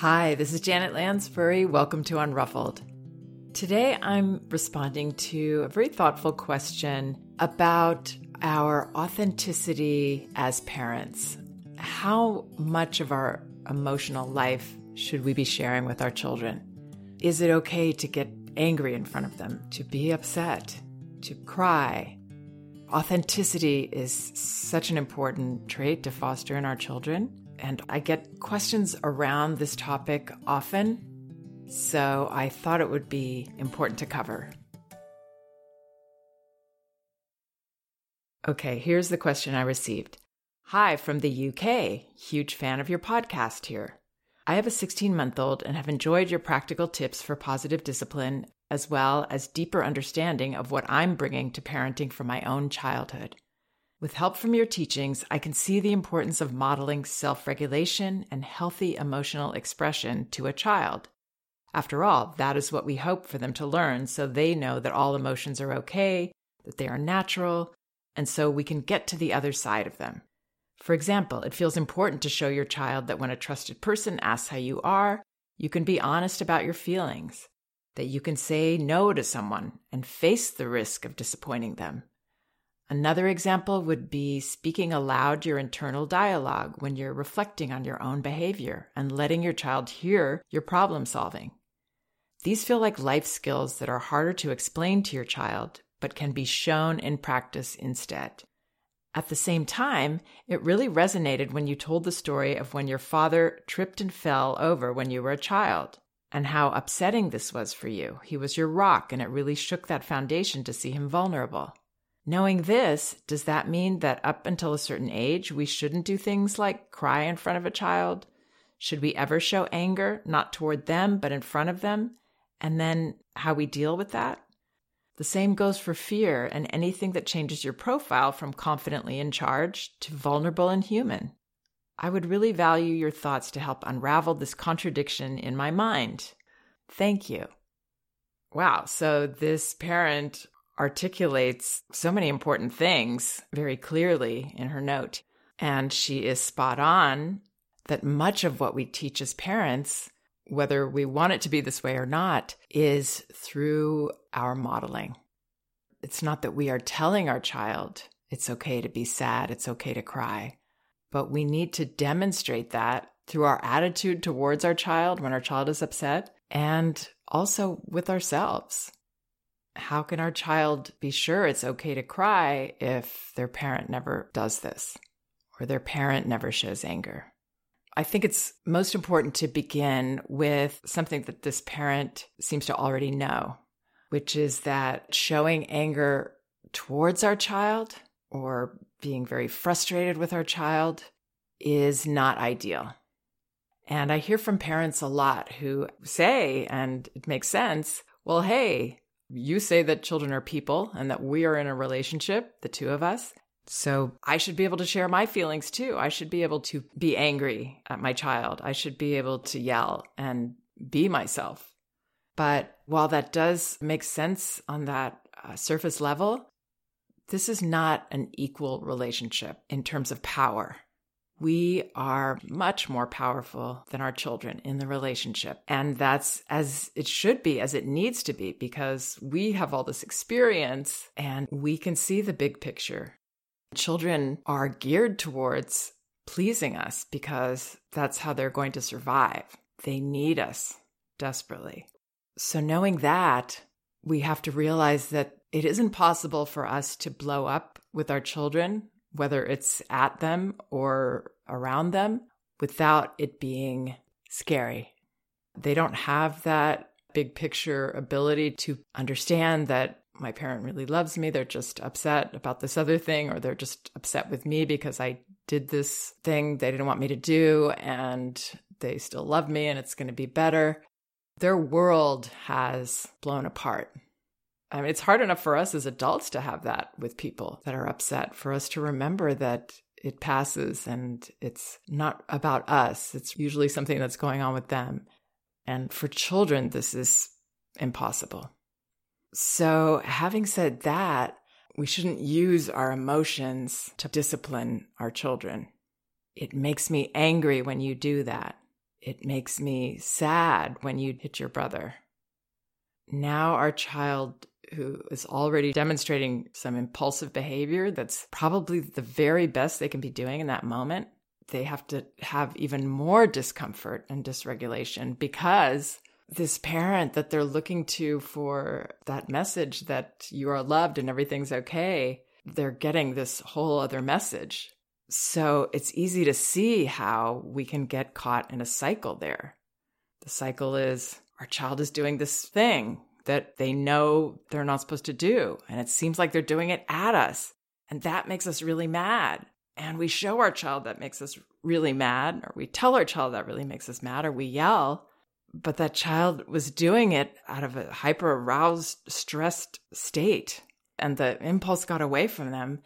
Hi, this is Janet Lansbury. Welcome to Unruffled. Today I'm responding to a very thoughtful question about our authenticity as parents. How much of our emotional life should we be sharing with our children? Is it okay to get angry in front of them, to be upset, to cry? Authenticity is such an important trait to foster in our children. And I get questions around this topic often, so I thought it would be important to cover. Okay, here's the question I received Hi from the UK. Huge fan of your podcast here. I have a 16 month old and have enjoyed your practical tips for positive discipline as well as deeper understanding of what I'm bringing to parenting from my own childhood. With help from your teachings, I can see the importance of modeling self regulation and healthy emotional expression to a child. After all, that is what we hope for them to learn so they know that all emotions are okay, that they are natural, and so we can get to the other side of them. For example, it feels important to show your child that when a trusted person asks how you are, you can be honest about your feelings, that you can say no to someone and face the risk of disappointing them Another example would be speaking aloud your internal dialogue when you're reflecting on your own behavior and letting your child hear your problem solving. These feel like life skills that are harder to explain to your child, but can be shown in practice instead. At the same time, it really resonated when you told the story of when your father tripped and fell over when you were a child and how upsetting this was for you. He was your rock, and it really shook that foundation to see him vulnerable. Knowing this, does that mean that up until a certain age, we shouldn't do things like cry in front of a child? Should we ever show anger, not toward them, but in front of them? And then how we deal with that? The same goes for fear and anything that changes your profile from confidently in charge to vulnerable and human. I would really value your thoughts to help unravel this contradiction in my mind. Thank you. Wow. So this parent articulates so many important things very clearly in her note. And she is spot on that much of what we teach as parents, whether we want it to be this way or not, is through our modeling. It's not that we are telling our child it's okay to be sad, it's okay to cry, but we need to demonstrate that through our attitude towards our child when our child is upset and also with ourselves how can our child be sure it's okay to cry if their parent never does this or their parent never shows anger? I think it's most important to begin with something that this parent seems to already know, which is that showing anger towards our child or being very frustrated with our child is not ideal. And I hear from parents a lot who say, and it makes sense, well, hey, you say that children are people and that we are in a relationship, the two of us. So I should be able to share my feelings too. I should be able to be angry at my child. I should be able to yell and be myself. But while that does make sense on that uh, surface level, this is not an equal relationship in terms of power we are much more powerful than our children in the relationship. And that's as it should be, as it needs to be, because we have all this experience and we can see the big picture. Children are geared towards pleasing us because that's how they're going to survive. They need us desperately. So, knowing that, we have to realize that it isn't possible for us to blow up with our children whether it's at them or around them, without it being scary. They don't have that big picture ability to understand that my parent really loves me. They're just upset about this other thing, or they're just upset with me because I did this thing they didn't want me to do, and they still love me and it's going to be better. Their world has blown apart. I mean, it's hard enough for us as adults to have that with people that are upset, for us to remember that it passes and it's not about us. It's usually something that's going on with them. And for children, this is impossible. So, having said that, we shouldn't use our emotions to discipline our children. It makes me angry when you do that. It makes me sad when you hit your brother. Now, our child who is already demonstrating some impulsive behavior that's probably the very best they can be doing in that moment, they have to have even more discomfort and dysregulation because this parent that they're looking to for that message that you are loved and everything's okay, they're getting this whole other message. So it's easy to see how we can get caught in a cycle there. The cycle is our child is doing this thing that they know they're not supposed to do. And it seems like they're doing it at us. And that makes us really mad. And we show our child that makes us really mad, or we tell our child that really makes us mad, or we yell. But that child was doing it out of a hyper aroused, stressed state. And the impulse got away from them.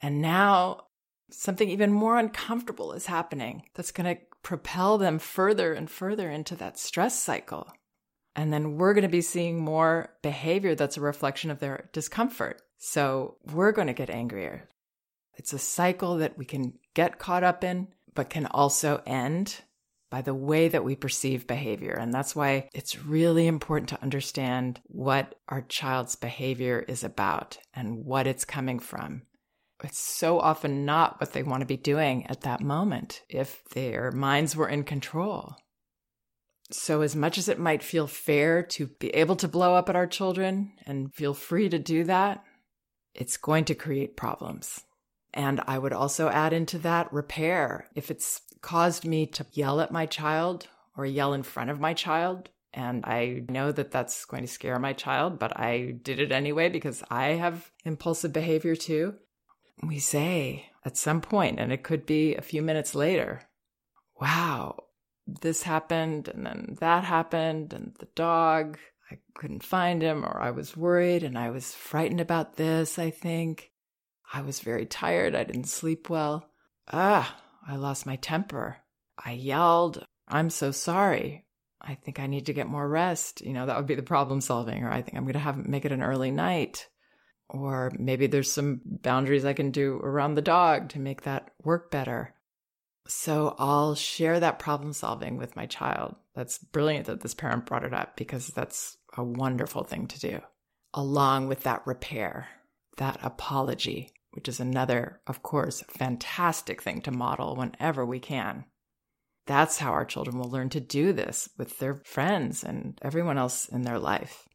And now something even more uncomfortable is happening that's going to propel them further and further into that stress cycle. And then we're going to be seeing more behavior that's a reflection of their discomfort. So we're going to get angrier. It's a cycle that we can get caught up in, but can also end by the way that we perceive behavior. And that's why it's really important to understand what our child's behavior is about and what it's coming from. It's so often not what they want to be doing at that moment if their minds were in control. So, as much as it might feel fair to be able to blow up at our children and feel free to do that, it's going to create problems. And I would also add into that repair. If it's caused me to yell at my child or yell in front of my child, and I know that that's going to scare my child, but I did it anyway because I have impulsive behavior too. We say at some point, and it could be a few minutes later, wow, this happened and then that happened and the dog I couldn't find him or I was worried and I was frightened about this, I think. I was very tired. I didn't sleep well. Ah, I lost my temper. I yelled, I'm so sorry. I think I need to get more rest. You know, that would be the problem solving. Or I think I'm going to have make it an early night. Or maybe there's some boundaries I can do around the dog to make that work better. So I'll share that problem solving with my child. That's brilliant that this parent brought it up because that's a wonderful thing to do, along with that repair, that apology, which is another, of course, fantastic thing to model whenever we can. That's how our children will learn to do this with their friends and everyone else in their life.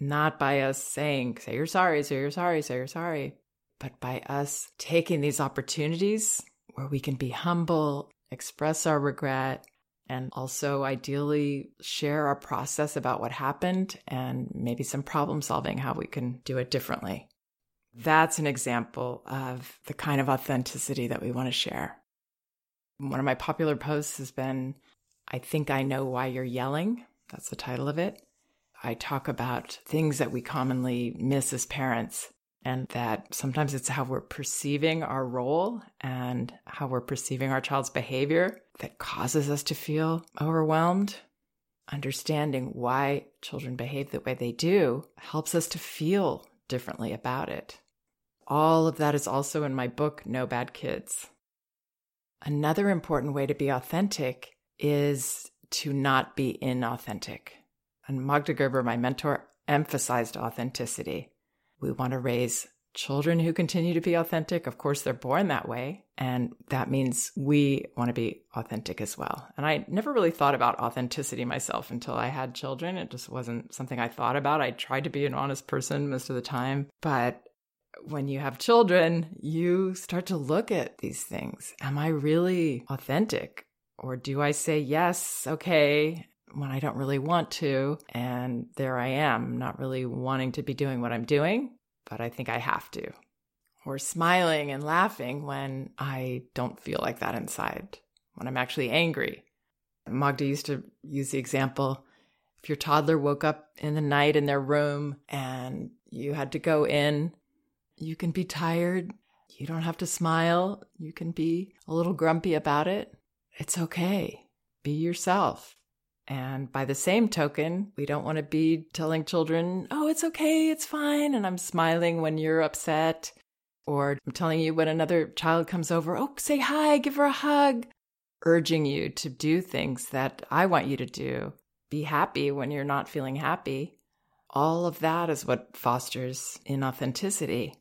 Not by us saying, say you're sorry, say you're sorry, say you're sorry, but by us taking these opportunities where we can be humble, express our regret, and also ideally share our process about what happened and maybe some problem solving, how we can do it differently. That's an example of the kind of authenticity that we want to share. One of my popular posts has been I think I know why you're yelling. That's the title of it. I talk about things that we commonly miss as parents and that sometimes it's how we're perceiving our role and how we're perceiving our child's behavior that causes us to feel overwhelmed. Understanding why children behave the way they do helps us to feel differently about it. All of that is also in my book, No Bad Kids. Another important way to be authentic is to not be inauthentic. And Magda Gerber, my mentor, emphasized authenticity. We want to raise children who continue to be authentic. Of course, they're born that way. And that means we want to be authentic as well. And I never really thought about authenticity myself until I had children. It just wasn't something I thought about. I tried to be an honest person most of the time. But when you have children, you start to look at these things. Am I really authentic? Or do I say yes, okay, when I don't really want to. And there I am, not really wanting to be doing what I'm doing, but I think I have to. Or smiling and laughing when I don't feel like that inside, when I'm actually angry. Magda used to use the example if your toddler woke up in the night in their room and you had to go in, you can be tired. You don't have to smile. You can be a little grumpy about it. It's okay. Be yourself. And by the same token, we don't want to be telling children, oh, it's okay, it's fine. And I'm smiling when you're upset. Or I'm telling you when another child comes over, oh, say hi, give her a hug. urging you to do things that I want you to do. Be happy when you're not feeling happy. All of that is what fosters inauthenticity.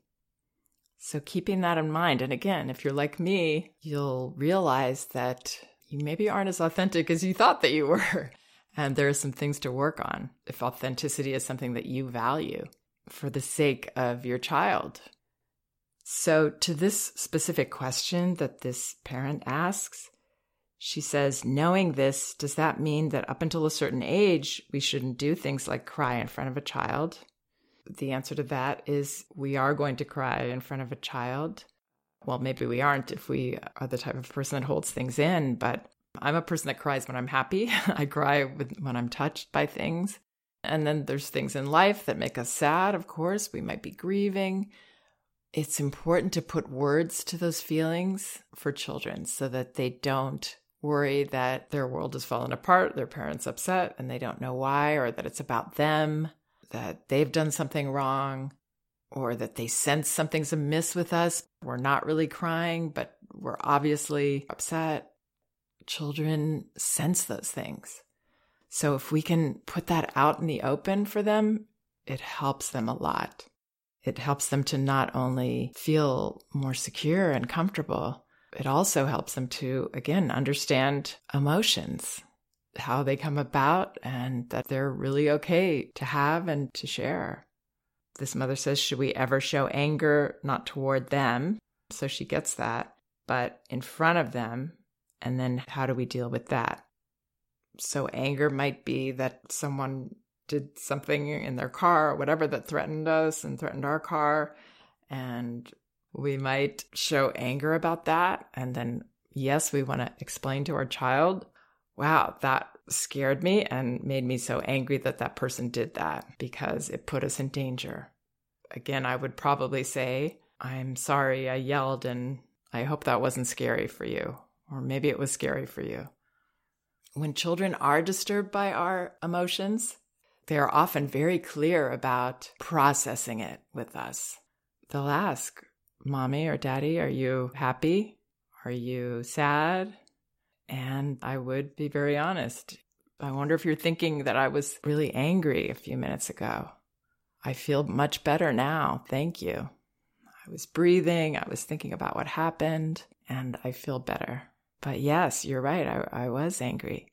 So, keeping that in mind, and again, if you're like me, you'll realize that you maybe aren't as authentic as you thought that you were. And there are some things to work on if authenticity is something that you value for the sake of your child. So, to this specific question that this parent asks, she says, knowing this, does that mean that up until a certain age, we shouldn't do things like cry in front of a child? The answer to that is we are going to cry in front of a child. Well, maybe we aren't if we are the type of person that holds things in, but I'm a person that cries when I'm happy. I cry when I'm touched by things. And then there's things in life that make us sad, of course. We might be grieving. It's important to put words to those feelings for children so that they don't worry that their world has fallen apart, their parents upset, and they don't know why, or that it's about them, that they've done something wrong, or that they sense something's amiss with us. We're not really crying, but we're obviously upset. Children sense those things. So if we can put that out in the open for them, it helps them a lot. It helps them to not only feel more secure and comfortable, it also helps them to, again, understand emotions, how they come about, and that they're really okay to have and to share. This mother says, Should we ever show anger not toward them? So she gets that, but in front of them. And then how do we deal with that? So anger might be that someone did something in their car or whatever that threatened us and threatened our car. And we might show anger about that. And then, yes, we want to explain to our child, wow, that scared me and made me so angry that that person did that because it put us in danger. Again, I would probably say, I'm sorry I yelled and I hope that wasn't scary for you. Or maybe it was scary for you. When children are disturbed by our emotions, they are often very clear about processing it with us. They'll ask, Mommy or Daddy, are you happy? Are you sad? And I would be very honest. I wonder if you're thinking that I was really angry a few minutes ago. I feel much better now. Thank you. I was breathing, I was thinking about what happened, and I feel better. But yes, you're right. I, I was angry.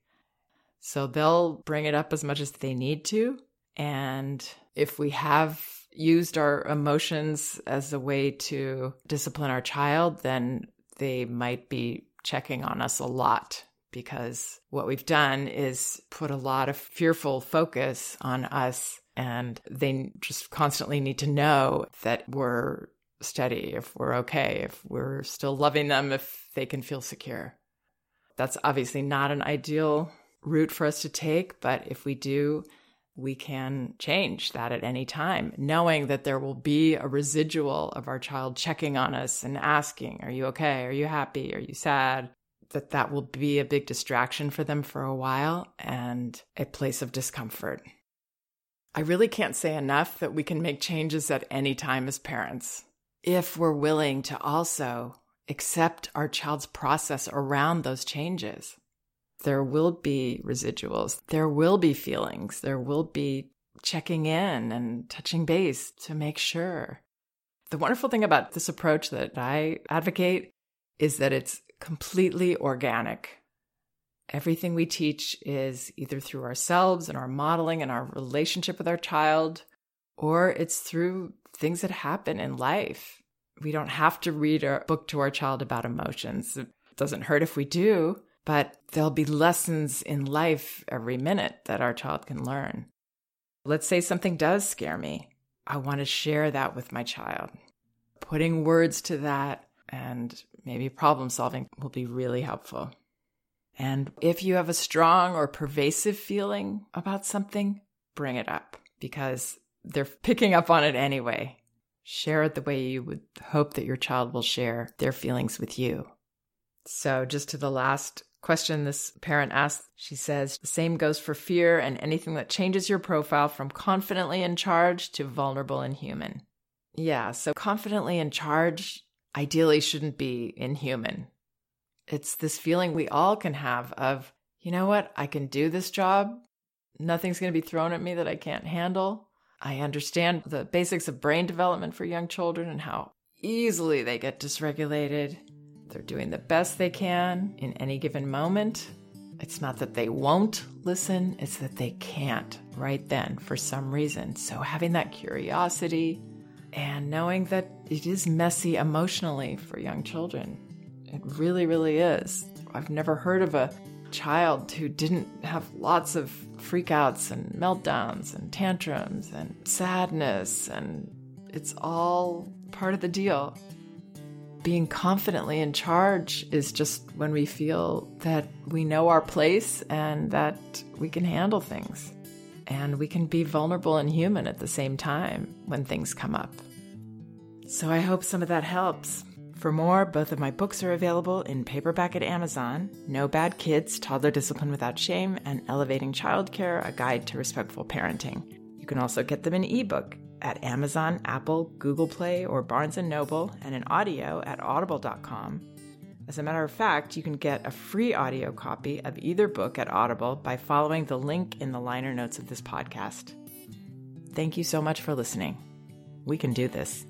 So they'll bring it up as much as they need to. And if we have used our emotions as a way to discipline our child, then they might be checking on us a lot because what we've done is put a lot of fearful focus on us and they just constantly need to know that we're steady, if we're okay, if we're still loving them, if they can feel secure. That's obviously not an ideal route for us to take, but if we do, we can change that at any time, knowing that there will be a residual of our child checking on us and asking, Are you okay? Are you happy? Are you sad? That that will be a big distraction for them for a while and a place of discomfort. I really can't say enough that we can make changes at any time as parents if we're willing to also accept our child's process around those changes. There will be residuals, there will be feelings, there will be checking in and touching base to make sure. The wonderful thing about this approach that I advocate is that it's completely organic. Everything we teach is either through ourselves and our modeling and our relationship with our child, or it's through things that happen in life. We don't have to read a book to our child about emotions. It doesn't hurt if we do, but there'll be lessons in life every minute that our child can learn. Let's say something does scare me. I want to share that with my child. Putting words to that and maybe problem solving will be really helpful. And if you have a strong or pervasive feeling about something, bring it up because they're picking up on it anyway. Share it the way you would hope that your child will share their feelings with you. So, just to the last question this parent asked, she says, the same goes for fear and anything that changes your profile from confidently in charge to vulnerable and human. Yeah, so confidently in charge ideally shouldn't be inhuman. It's this feeling we all can have of, you know what, I can do this job. Nothing's going to be thrown at me that I can't handle. I understand the basics of brain development for young children and how easily they get dysregulated. They're doing the best they can in any given moment. It's not that they won't listen, it's that they can't right then for some reason. So, having that curiosity and knowing that it is messy emotionally for young children, it really, really is. I've never heard of a child who didn't have lots of freakouts and meltdowns and tantrums and sadness, and it's all part of the deal. Being confidently in charge is just when we feel that we know our place and that we can handle things. And we can be vulnerable and human at the same time when things come up. So I hope some of that helps. For more, both of my books are available in paperback at Amazon No Bad Kids, Toddler Discipline Without Shame, and Elevating Childcare A Guide to Respectful Parenting. You can also get them in ebook at Amazon, Apple, Google Play, or Barnes & Noble, and in audio at audible.com. As a matter of fact, you can get a free audio copy of either book at Audible by following the link in the liner notes of this podcast. Thank you so much for listening. We can do this.